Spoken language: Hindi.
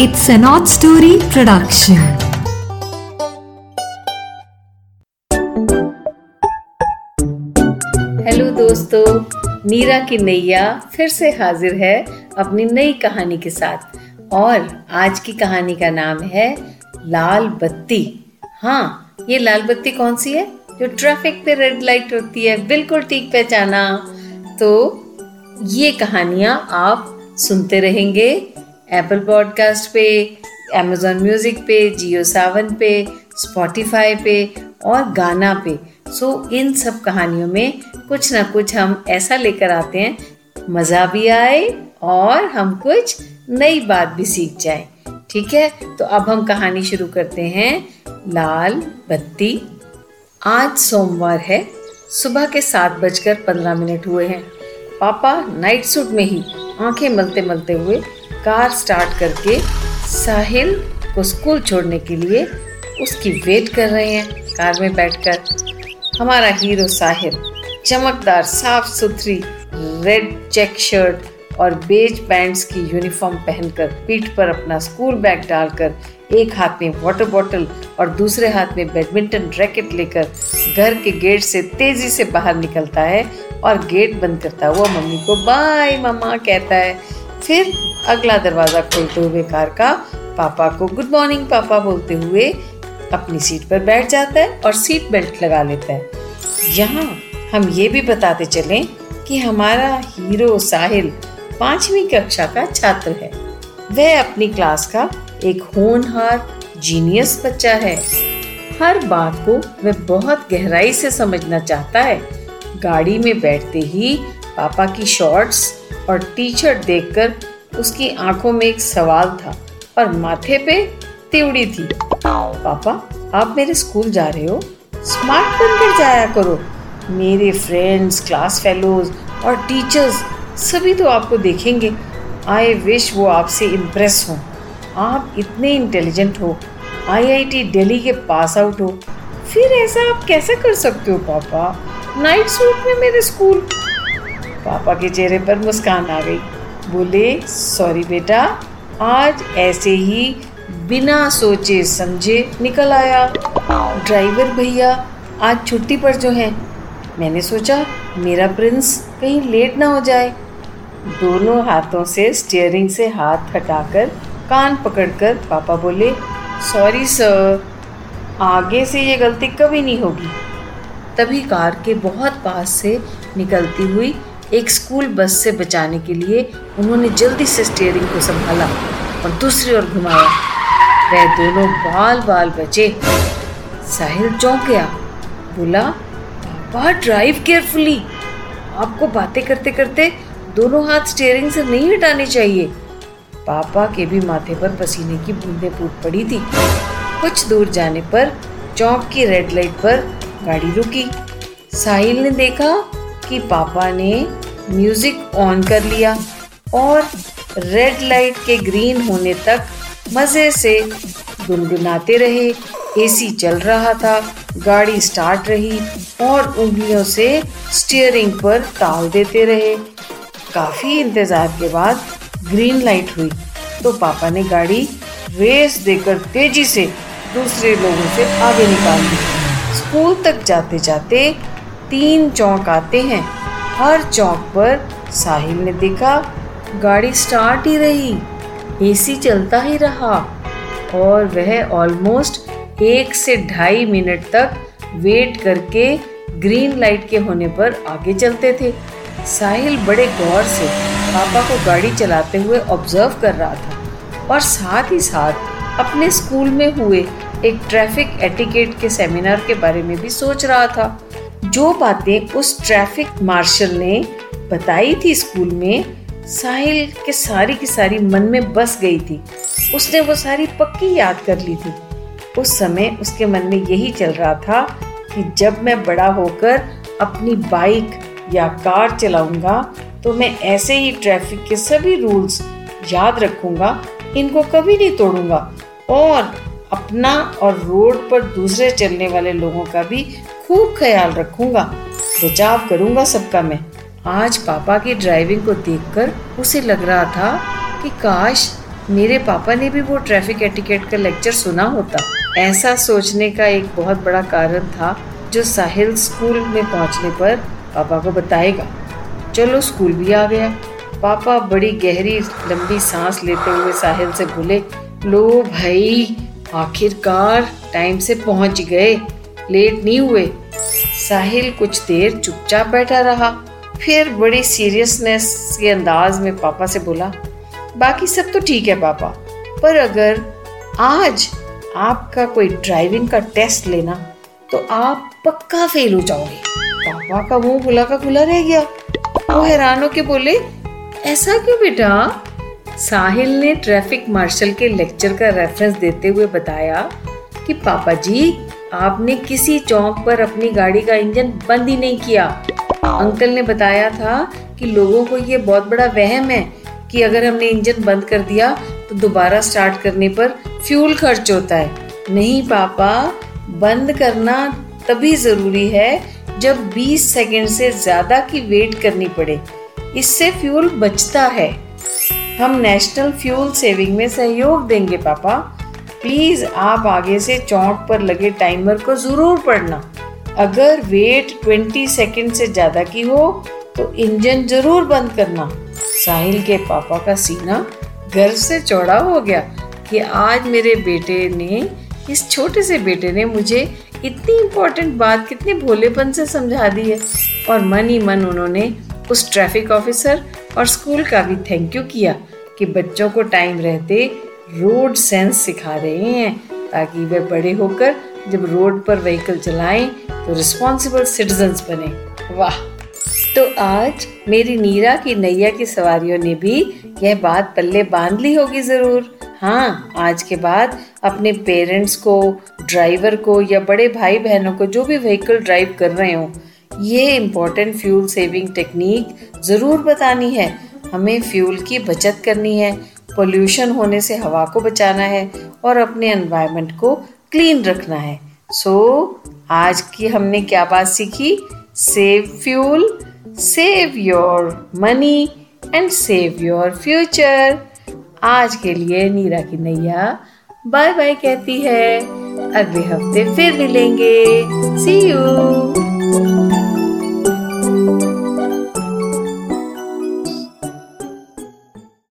It's an odd story production. Hello दोस्तों नीरा की नैया फिर से हाजिर है अपनी नई कहानी के साथ। और आज की कहानी का नाम है लाल बत्ती। हाँ ये लाल बत्ती कौन सी है? जो ट्रैफ़िक पे रेड लाइट होती है, बिल्कुल ठीक पहचाना। तो ये कहानियाँ आप सुनते रहेंगे। एप्पल पॉडकास्ट पे अमेजोन म्यूज़िक पे जियो सावन पे स्पॉटिफाई पे और गाना पे। सो इन सब कहानियों में कुछ ना कुछ हम ऐसा लेकर आते हैं, मज़ा भी आए और हम कुछ नई बात भी सीख जाए। ठीक है? तो अब हम कहानी शुरू करते हैं, लाल बत्ती। आज सोमवार है, सुबह के सात बजकर पंद्रह मिनट हुए हैं। पापा नाइट सूट में ही। आँखें मलते मलते हुए कार स्टार्ट करके साहिल को स्कूल छोड़ने के लिए उसकी वेट कर रहे हैं कार में बैठकर। हमारा हीरो साहिल, चमकदार साफ़ सुथरी रेड चेक शर्ट और बेज पैंट्स की यूनिफॉर्म पहनकर पीठ पर अपना स्कूल बैग डालकर एक हाथ में वाटर बॉटल और दूसरे हाथ में बैडमिंटन रैकेट लेकर घर के गेट से तेज़ी से बाहर निकलता है और गेट बंद करता हुआ मम्मी को बाय मम्मा कहता है। फिर अगला दरवाज़ा खोलते हुए कार का पापा को गुड मॉर्निंग पापा बोलते हुए अपनी सीट पर बैठ जाता है और सीट बेल्ट लगा लेता है। यहाँ हम ये भी बताते चलें कि हमारा हीरो साहिल पांचवी कक्षा का छात्र है। वह अपनी क्लास का एक होनहार जीनियस बच्चा है। हर बात को वह बहुत गहराई से समझना चाहता है। गाड़ी में बैठते ही पापा की शॉर्ट्स और टी शर्ट देखकर उसकी आँखों में एक सवाल था और माथे पे तिवड़ी थी। पापा, आप मेरे स्कूल जा रहे हो? स्मार्ट बनकर जाया करो। मेरे फ्रेंड्स क्लास फेलोज और टीचर्स सभी तो आपको देखेंगे। आई विश वो आपसे इम्प्रेस हो। आप इतने इंटेलिजेंट हो। आईआईटी दिल्ली के पास आउट हो। फिर ऐसा आप कैसे कर सकते हो, पापा? नाइट सूट में मेरे स्कूल पापा के चेहरे पर मुस्कान आ गई। बोले सॉरी बेटा, आज ऐसे ही बिना सोचे समझे निकल आया। ड्राइवर भैया, आज छुट्टी पर जो है। मैंने सोचा मेरा प्रिंस कहीं लेट ना हो जाए। दोनों हाथों से स्टीयरिंग से हाथ हटाकर कान पकड़कर पापा बोले सॉरी सर आगे से ये गलती कभी नहीं होगी. तभी कार के बहुत पास से निकलती हुई एक स्कूल बस से बचाने के लिए उन्होंने जल्दी से स्टीयरिंग को संभाला और दूसरी ओर घुमाया। वह दोनों बाल बाल बचे। साहिल चौंक गया। बोला, पापा ड्राइव केयरफुली आपको बातें करते करते दोनों हाथ स्टीयरिंग से नहीं हटाने चाहिए। पापा के भी माथे पर पसीने की बूंदें फूट पड़ी थी। कुछ दूर जाने पर चौक की रेड लाइट पर गाड़ी रुकी। साहिल ने देखा कि पापा ने म्यूज़िक ऑन कर लिया और रेड लाइट के ग्रीन होने तक मज़े से गुनगुनाते रहे। एसी चल रहा था, गाड़ी स्टार्ट रही और उंगलियों से स्टीयरिंग पर ताल देते रहे। काफ़ी इंतज़ार के बाद ग्रीन लाइट हुई। तो पापा ने गाड़ी रेस देकर तेज़ी से दूसरे लोगों से आगे निकाल दी। स्कूल तक जाते जाते तीन चौक आते हैं। हर चौक पर साहिल ने देखा, गाड़ी स्टार्ट ही रही। एसी चलता ही रहा और वह ऑलमोस्ट एक से ढाई मिनट तक वेट करके ग्रीन लाइट के होने पर आगे चलते थे। साहिल बड़े गौर से पापा को गाड़ी चलाते हुए ऑब्ज़र्व कर रहा था और साथ ही साथ अपने स्कूल में हुए एक ट्रैफ़िक एटिकेट के सेमिनार के बारे में भी सोच रहा था। जो बातें उस ट्रैफ़िक मार्शल ने बताई थी स्कूल में, साहिल के सारी की सारी मन में बस गई थी। उसने वो सारी पक्की याद कर ली थी। उस समय उसके मन में यही चल रहा था कि जब मैं बड़ा होकर अपनी बाइक या कार चलाऊँगा तो मैं ऐसे ही ट्रैफ़िक के सभी रूल्स याद रखूँगा, इनको कभी नहीं तोड़ूँगा। और अपना और रोड पर दूसरे चलने वाले लोगों का भी खूब ख्याल रखूँगा। बचाव करूँगा सबका मैं। आज पापा की ड्राइविंग को देखकर उसे लग रहा था कि काश मेरे पापा ने भी वो ट्रैफ़िक एटिकेट का लेक्चर सुना होता। ऐसा सोचने का एक बहुत बड़ा कारण था जो साहिल स्कूल में पहुँचने पर पापा को बताएगा। चलो, स्कूल भी आ गया। पापा बड़ी गहरी, लंबी सांस लेते हुए साहिल से बोले, लो भाई, आखिरकार टाइम से पहुँच गए। लेट नहीं हुए। साहिल कुछ देर चुपचाप बैठा रहा। फिर बड़ी सीरियसनेस के अंदाज में पापा से बोला, बाकी सब तो ठीक है पापा, पर अगर आज आपका कोई ड्राइविंग का टेस्ट लेना तो आप पक्का फेल हो जाओगे। पापा का मुँह खुला का खुला रह गया। वो हैरान के बोले, ऐसा क्यों बेटा? साहिल ने ट्रैफ़िक मार्शल के लेक्चर का रेफरेंस देते हुए बताया कि पापा जी, आपने किसी चौक पर अपनी गाड़ी का इंजन बंद ही नहीं किया। अंकल ने बताया था कि लोगों को ये बहुत बड़ा वहम है कि अगर हमने इंजन बंद कर दिया तो दोबारा स्टार्ट करने पर फ्यूल खर्च होता है। नहीं, पापा, बंद करना तभी ज़रूरी है जब 20 सेकंड से ज़्यादा की वेट करनी पड़े, इससे फ्यूल बचता है। हम नेशनल फ्यूल सेविंग में सहयोग देंगे, पापा। प्लीज़ आप आगे से चौक पर लगे टाइमर को ज़रूर पढ़ना। अगर वेट 20 सेकंड से ज़्यादा की हो तो इंजन ज़रूर बंद करना। साहिल के पापा का सीना घर से चौड़ा हो गया कि आज मेरे बेटे ने इस छोटे से बेटे ने मुझे इतनी इम्पोर्टेंट बात कितने भोलेपन से समझा दी है। और मन ही मन उन्होंने उस ट्रैफ़िक ऑफिसर और स्कूल का भी थैंक यू किया कि बच्चों को टाइम रहते रोड सेंस सिखा रहे हैं, ताकि वे बड़े होकर जब रोड पर व्हीकल चलाएँ तो रिस्पॉन्सिबल सिटीजन्स बने। वाह! तो आज मेरी नीरा की नैया की सवारियों ने भी यह बात पल्ले बाँध ली होगी ज़रूर। हाँ आज के बाद अपने पेरेंट्स को ड्राइवर को या बड़े भाई बहनों को जो भी व्हीकल ड्राइव कर रहे हो ये इम्पोर्टेंट फ्यूल सेविंग टेक्निक ज़रूर बतानी है। हमें फ्यूल की बचत करनी है पोल्यूशन होने से हवा को बचाना है और अपने एनवायरनमेंट को क्लीन रखना है। सो so, आज की हमने क्या बात सीखी? Save fuel save your money and save your future आज के लिए नीरा की नैया बाय बाय कहती है। अगले हफ़्ते फिर मिलेंगे। सी यू